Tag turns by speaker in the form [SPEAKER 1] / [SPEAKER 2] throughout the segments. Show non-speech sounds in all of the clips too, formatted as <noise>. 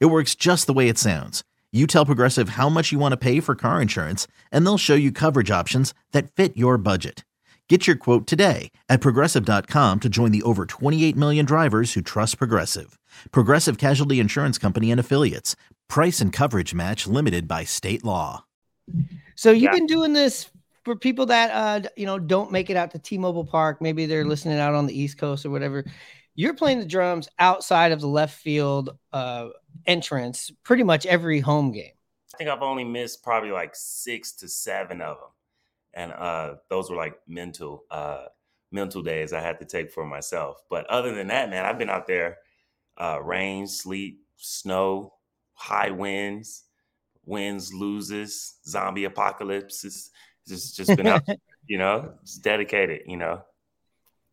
[SPEAKER 1] It works just the way it sounds. You tell Progressive how much you want to pay for car insurance, and they'll show you coverage options that fit your budget. Get your quote today at progressive.com to join the over 28 million drivers who trust Progressive. Progressive Casualty Insurance Company and Affiliates. Price and coverage match limited by state law.
[SPEAKER 2] So you've yeah. been doing this for people that uh you know don't make it out to T-Mobile Park, maybe they're listening out on the East Coast or whatever. You're playing the drums outside of the left field uh entrance pretty much every home game.
[SPEAKER 3] I think I've only missed probably like 6 to 7 of them. And uh those were like mental uh mental days I had to take for myself. But other than that, man, I've been out there uh rain, sleet, snow, high winds, wins, loses, zombie apocalypses just just been out, <laughs> you know, just dedicated, you know.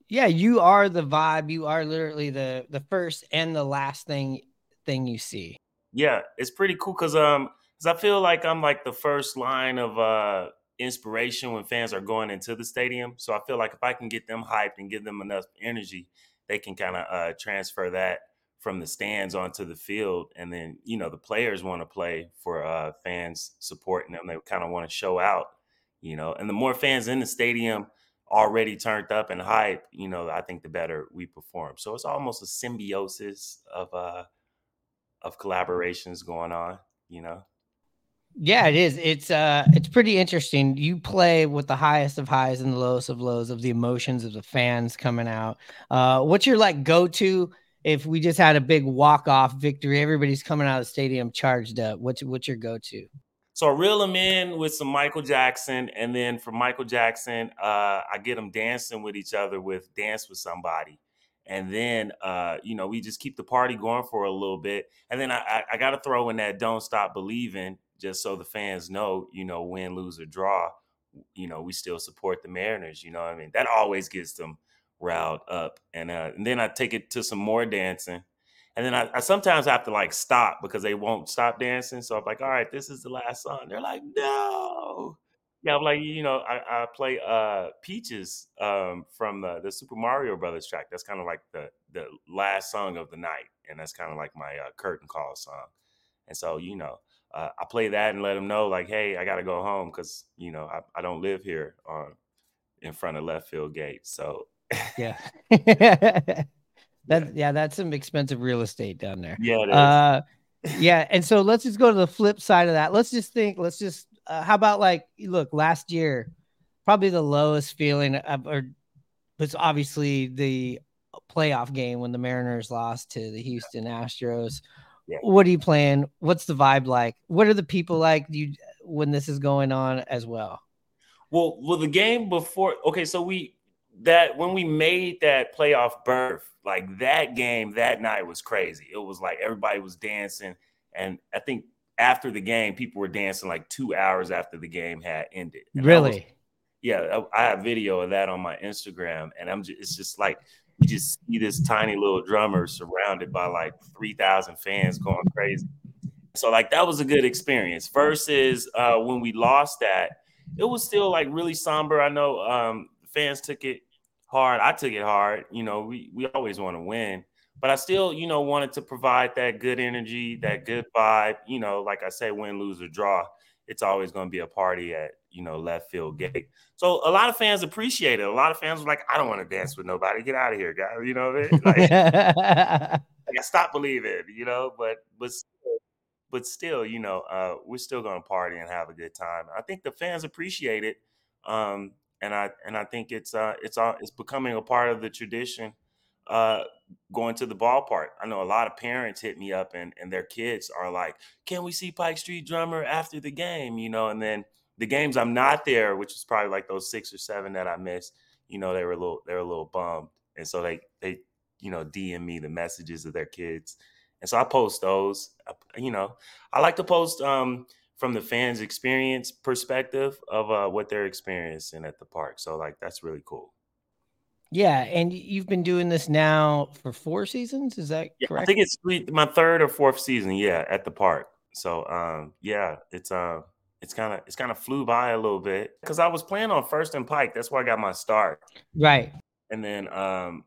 [SPEAKER 2] Yeah, you are the vibe. You are literally the the first and the last thing thing you see.
[SPEAKER 3] Yeah, it's pretty cool because um, because I feel like I'm like the first line of uh inspiration when fans are going into the stadium. So I feel like if I can get them hyped and give them enough energy, they can kind of uh, transfer that from the stands onto the field. And then, you know, the players want to play for uh, fans supporting them. They kind of want to show out you know, and the more fans in the stadium already turned up and hype, you know, I think the better we perform. So it's almost a symbiosis of uh of collaborations going on, you know.
[SPEAKER 2] Yeah, it is. It's uh it's pretty interesting. You play with the highest of highs and the lowest of lows of the emotions of the fans coming out. Uh what's your like go-to if we just had a big walk-off victory, everybody's coming out of the stadium charged up. What's what's your go-to?
[SPEAKER 3] So I reel them in with some Michael Jackson, and then for Michael Jackson, uh, I get them dancing with each other with "Dance with Somebody," and then uh, you know we just keep the party going for a little bit, and then I, I, I got to throw in that "Don't Stop Believing" just so the fans know, you know, win, lose or draw, you know, we still support the Mariners. You know, I mean, that always gets them riled up, and uh, and then I take it to some more dancing and then I, I, sometimes have to like stop because they won't stop dancing. So I'm like, all right, this is the last song. They're like, no. Yeah, I'm like, you know, I, I play uh Peaches um from the, the Super Mario Brothers track. That's kind of like the the last song of the night. And that's kind of like my uh, curtain call song. And so, you know, uh, I play that and let them know, like, hey, I got to go home because, you know, I, I don't live here on in front of left field gate. So,
[SPEAKER 2] yeah. <laughs> <laughs> That yeah. yeah, that's some expensive real estate down there.
[SPEAKER 3] Yeah, uh,
[SPEAKER 2] yeah, and so let's just go to the flip side of that. Let's just think. Let's just uh, how about like look last year, probably the lowest feeling of, or was obviously the playoff game when the Mariners lost to the Houston Astros. Yeah. What are you playing? What's the vibe like? What are the people like you when this is going on as well?
[SPEAKER 3] Well, well, the game before. Okay, so we that when we made that playoff berth, like that game that night was crazy. It was like everybody was dancing, and I think after the game, people were dancing like two hours after the game had ended.
[SPEAKER 2] And really? Was,
[SPEAKER 3] yeah, I, I, have video of that on my Instagram, and I'm just it's just like you just see this tiny little drummer surrounded by like three thousand fans going crazy. So like that was a good experience. Versus uh, when we lost that, it was still like really somber. I know um, fans took it hard. I took it hard. You know, we we always want to win, but I still, you know, wanted to provide that good energy, that good vibe. You know, like I say, win, lose, or draw, it's always going to be a party at you know left field gate. So a lot of fans appreciate it. A lot of fans were like, I don't want to dance with nobody. Get out of here, guys. You know what I mean? Like, <laughs> like I stop believing. You know, but but. but still, you know, uh, we're still going to party and have a good time. I think the fans appreciate it. Um, and I and I think it's uh it's uh, it's becoming a part of the tradition uh going to the ballpark. I know a lot of parents hit me up and and their kids are like, "Can we see Pike Street Drummer after the game?" You know, and then the games I'm not there, which is probably like those 6 or 7 that I missed, you know, they were a little they were a little bummed. And so they they you know, DM me the messages of their kids And so I post those. You know, I like to post um, from the fans' experience perspective of uh, what they're experiencing at the park. So like that's really cool.
[SPEAKER 2] Yeah, and you've been doing this now for four seasons. Is that
[SPEAKER 3] yeah,
[SPEAKER 2] correct?
[SPEAKER 3] I think it's three, my third or fourth season. Yeah, at the park. So um, yeah, it's uh, it's kind of it's kind of flew by a little bit because I was playing on First and Pike. That's where I got my start.
[SPEAKER 2] Right.
[SPEAKER 3] And then um,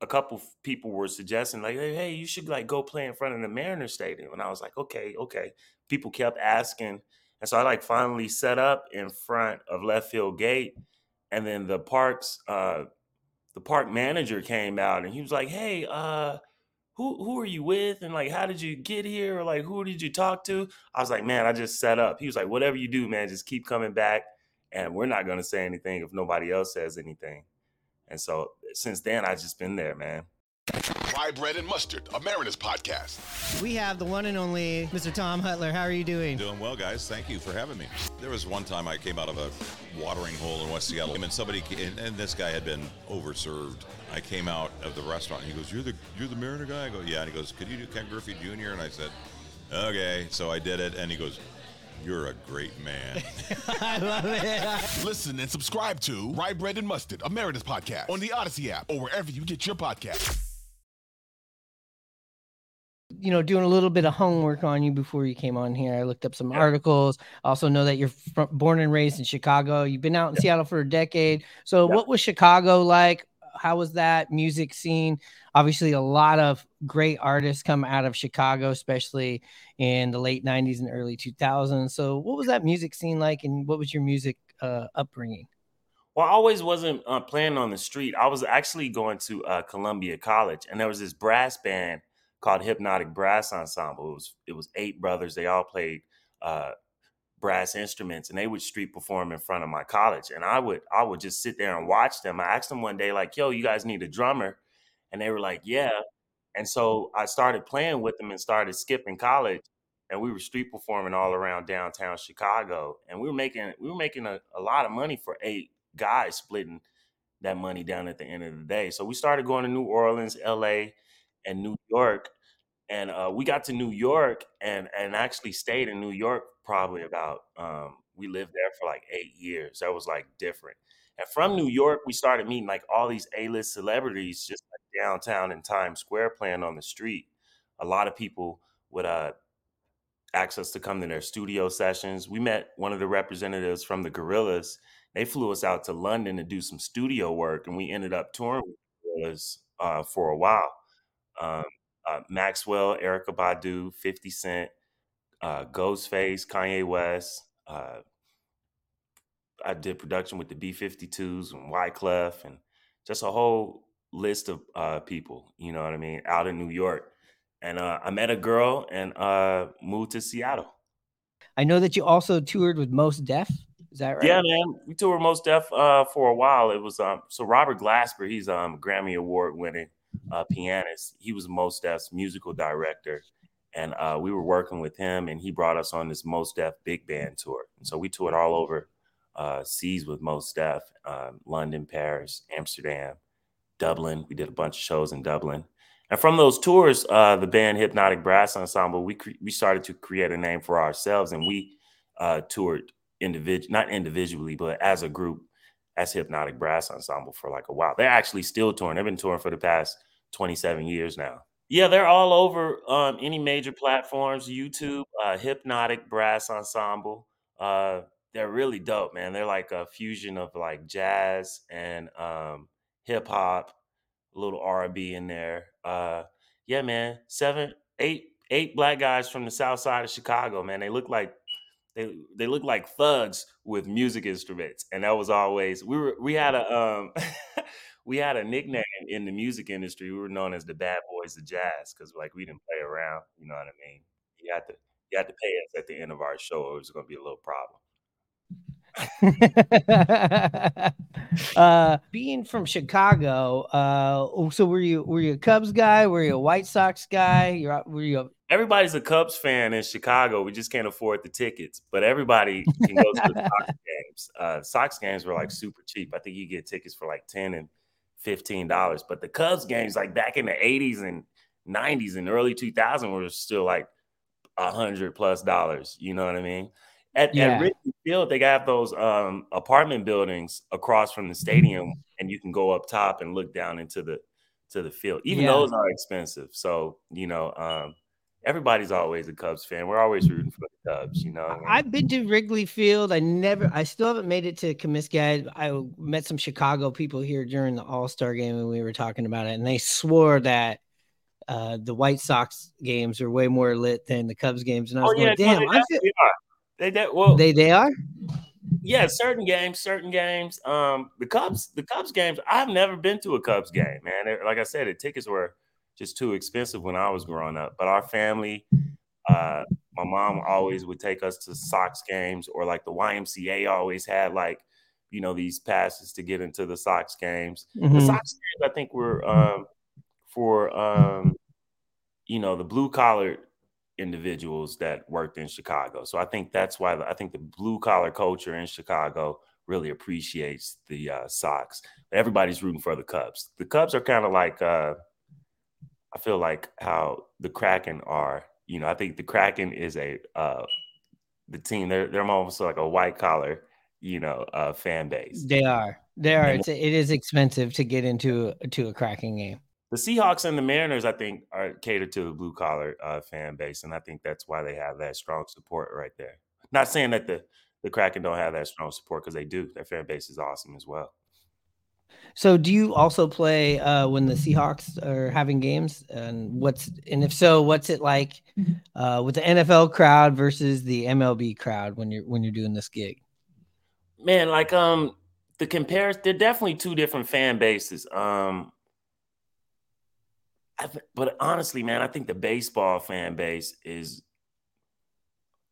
[SPEAKER 3] a couple people were suggesting like, hey, you should like go play in front of the Mariners Stadium. And I was like, okay, okay. People kept asking, and so I like finally set up in front of left field gate, and then the parks. Uh, the park manager came out and he was like, "Hey, uh, who who are you with? And like, how did you get here? Or like, who did you talk to?" I was like, "Man, I just set up." He was like, "Whatever you do, man, just keep coming back, and we're not gonna say anything if nobody else says anything." And so since then, I've just been there, man.
[SPEAKER 4] Rye Bread and Mustard, a Mariners podcast.
[SPEAKER 2] We have the one and only Mr. Tom Hutyler. How are you doing?
[SPEAKER 5] Doing well, guys. Thank you for having me. There was one time I came out of a watering hole in West Seattle, and somebody and, and this guy had been overserved. I came out of the restaurant, and he goes, "You're the you're the Mariner guy." I go, "Yeah." And he goes, "Could you do Ken Griffey Jr.?" And I said, "Okay." So I did it, and he goes. You're a great man. <laughs>
[SPEAKER 2] I love it.
[SPEAKER 4] Listen and subscribe to Rye Bread and Mustard, a Mariners podcast, on the Audacy app or wherever you get your podcast.
[SPEAKER 2] You know, doing a little bit of homework on you before you came on here. I looked up some yeah. articles. Also know that you're from, born and raised in Chicago. You've been out in yeah. Seattle for a decade. So, yeah. what was Chicago like? How was that music scene? Obviously, a lot of great artists come out of Chicago, especially in the late 90s and early 2000s. So, what was that music scene like, and what was your music uh, upbringing?
[SPEAKER 3] Well, I always wasn't uh, playing on the street. I was actually going to uh, Columbia College, and there was this brass band called Hypnotic Brass Ensemble. It was it was eight brothers. They all played uh, brass instruments, and they would street perform in front of my college. And I would I would just sit there and watch them. I asked them one day, like, "Yo, you guys need a drummer?" And they were like, "Yeah." And so I started playing with them and started skipping college. And we were street performing all around downtown Chicago. And we were making we were making a, a lot of money for eight guys splitting that money down at the end of the day. So we started going to New Orleans, LA, and New York. And uh, we got to New York and and actually stayed in New York probably about um, we lived there for like eight years. That was like different. And from New York, we started meeting like all these A-list celebrities just like downtown in Times Square playing on the street. A lot of people would uh access to come to their studio sessions. We met one of the representatives from the Gorillaz. They flew us out to London to do some studio work, and we ended up touring with Gorillaz uh, for a while. Um, uh, Maxwell, Erykah Badu, 50 Cent, uh, Ghostface, Kanye West. Uh, I did production with the B52s and Wyclef and just a whole list of uh, people, you know what I mean, out in New York. And uh, I met a girl and uh, moved to Seattle.
[SPEAKER 2] I know that you also toured with Mos Def. Is that right?
[SPEAKER 3] Yeah, man. We toured Mos Def uh, for a while. It was um, so Robert Glasper. He's um Grammy Award winning uh, pianist. He was Mos Def's musical director, and uh, we were working with him, and he brought us on this Mos Def big band tour. And so we toured all over uh, seas with Mos Def, um, London, Paris, Amsterdam, Dublin. We did a bunch of shows in Dublin. And from those tours, uh, the band Hypnotic Brass Ensemble, we cre- we started to create a name for ourselves, and we uh, toured individual, not individually, but as a group, as Hypnotic Brass Ensemble for like a while. They're actually still touring. They've been touring for the past 27 years now. Yeah, they're all over um, any major platforms. YouTube, uh, Hypnotic Brass Ensemble. Uh, they're really dope, man. They're like a fusion of like jazz and um, hip hop, a little R and B in there. Uh, yeah, man. Seven, eight, eight black guys from the South Side of Chicago, man. They look like they they look like thugs with music instruments, and that was always we were we had a um <laughs> we had a nickname in the music industry. We were known as the Bad Boys of Jazz because like we didn't play around. You know what I mean? You had to you had to pay us at the end of our show, or it was going to be a little problem. <laughs>
[SPEAKER 2] uh, being from Chicago, uh, so were you were you a Cubs guy? Were you a White Sox guy? You're were you a
[SPEAKER 3] everybody's a Cubs fan in Chicago. We just can't afford the tickets, but everybody can go to the Sox <laughs> games. Uh, Sox games were like super cheap. I think you get tickets for like ten and fifteen dollars. But the Cubs games, like back in the eighties and 90s and early 2000 were still like a hundred plus dollars. You know what I mean? At,
[SPEAKER 2] Yeah.
[SPEAKER 3] at Wrigley Field, they got those um, apartment buildings across from the stadium, and you can go up top and look down into the to the field. Even
[SPEAKER 2] Yeah.
[SPEAKER 3] those are expensive. So you know, um, everybody's always a Cubs fan. We're always rooting for the Cubs. You know, I?
[SPEAKER 2] I've been to Wrigley Field. I never, I still haven't made it to Comiskey. I, I met some Chicago people here during the All Star game and we were talking about it, and they swore that uh, the White Sox games are way more lit than the Cubs games. And I was
[SPEAKER 3] oh yeah,
[SPEAKER 2] going, damn,
[SPEAKER 3] no,
[SPEAKER 2] I
[SPEAKER 3] they,
[SPEAKER 2] feel,
[SPEAKER 3] definitely are. they, de- well,
[SPEAKER 2] they they are.
[SPEAKER 3] yeah, certain games, certain games. Um, the Cubs, the Cubs games. I've never been to a Cubs game, man. Like I said, the tickets were just too expensive when I was growing up. But our family, uh, my mom always would take us to Sox games, or like the YMCA always had like, you know, these passes to get into the Sox games. The
[SPEAKER 2] Mhm.
[SPEAKER 3] Sox games, I think, were um, for um, you know the blue collar individuals that worked in Chicago. So I think that's why the, I think the blue collar culture in Chicago really appreciates the uh, Sox. Everybody's rooting for the Cubs. The Cubs are kind of like uh, I feel like how the Kraken are. You know, I think the Kraken is a uh, the team. They're they're almost like a white collar, you know, uh, fan base.
[SPEAKER 2] They are. They are. It's, it is expensive to get into to a Kraken game.
[SPEAKER 3] the Seahawks and the Mariners, I think, are catered to the blue collar uh, fan base, and I think that's why they have that strong support right there. Not saying that the the Kraken don't have that strong support because they do. Their fan base is awesome as well.
[SPEAKER 2] So, do you also play uh, when the Seahawks are having games? And what's and if so, what's it like uh, with the NFL crowd versus the MLB crowd when you're when you're doing this gig?
[SPEAKER 3] Man, like um, the comparison, they're definitely two different fan bases. Um, I th- but honestly, man, I think the baseball fan base is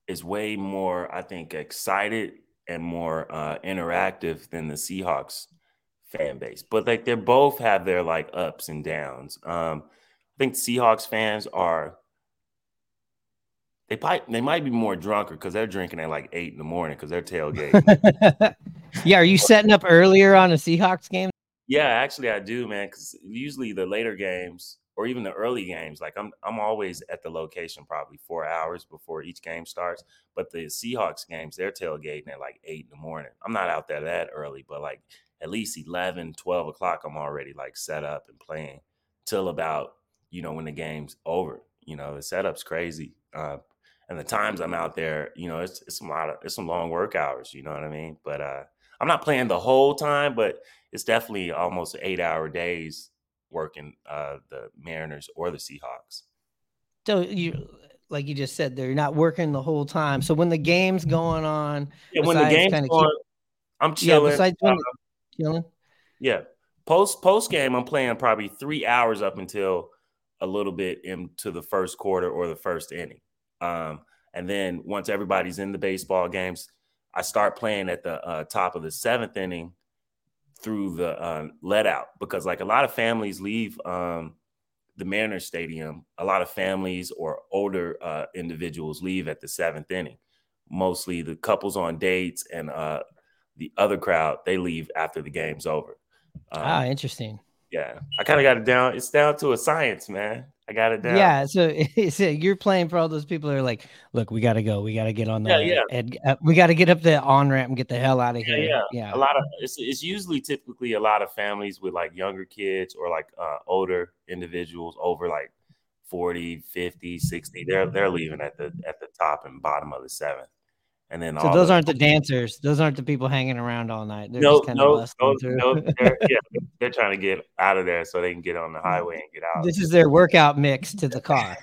[SPEAKER 3] is way more, I think, excited and more uh, interactive than the Seahawks fan base. But like they both have their like ups and downs. Um, I think Seahawks fans are they might they might be more drunker because they're drinking at like eight in the morning because they're tailgating. <laughs>
[SPEAKER 2] yeah, are you setting up earlier on a Seahawks game?
[SPEAKER 3] Yeah, actually, I do, man. Because usually the later games or even the early games, like I'm, I'm always at the location probably four hours before each game starts. But the Seahawks games, they're tailgating at like eight in the morning. I'm not out there that early, but like at least 11, 12 o'clock, I'm already like set up and playing till about you know when the game's over. You know, the setup's crazy. Uh, and the times I'm out there, you know, it's it's a lot of it's some long work hours. You know what I mean? But uh, I'm not playing the whole time, but it's definitely almost eight hour days working uh, the Mariners or the Seahawks.
[SPEAKER 2] So you, like you just said, they're not working the whole time. So when the game's going on,
[SPEAKER 3] Yeah, when the game's
[SPEAKER 2] kinda keep-
[SPEAKER 3] I'm
[SPEAKER 2] yeah,
[SPEAKER 3] chilling.
[SPEAKER 2] besides when
[SPEAKER 3] uh, yeah, post post game, I'm playing probably three hours up until a little bit into the first quarter or the first inning. Um, and then once everybody's in the baseball games, I start playing at the uh, top of the seventh inning through the uh, let out because like a lot of families leave um, the Mariners Stadium. A lot of families or older uh, individuals leave at the seventh inning. Mostly the couples on dates and uh, the other crowd they leave after the game's over. Um,
[SPEAKER 2] ah, interesting.
[SPEAKER 3] yeah, I kind of got it down. It's down to a science, man. I got it down.
[SPEAKER 2] Yeah, so, <laughs> so you're playing for all those people who are like, look, we got to go, we got to get on the,
[SPEAKER 3] Yeah, yeah.
[SPEAKER 2] Ed, uh, we got to get up the on ramp and get the hell out of
[SPEAKER 3] Yeah,
[SPEAKER 2] here.
[SPEAKER 3] yeah.
[SPEAKER 2] yeah.
[SPEAKER 3] a lot of it's, it's usually typically a lot of families with like younger kids or like uh, older individuals over like 40 50 60 they're they're leaving at the at the top and bottom of the seventh and then
[SPEAKER 2] So those
[SPEAKER 3] the,
[SPEAKER 2] aren't the dancers. Those aren't the people hanging around all night. They're
[SPEAKER 3] no no,
[SPEAKER 2] of
[SPEAKER 3] no,
[SPEAKER 2] through.
[SPEAKER 3] no they're, <laughs> yeah they're trying to get out of there so they can get on the highway and get out
[SPEAKER 2] this is their workout mix to the car.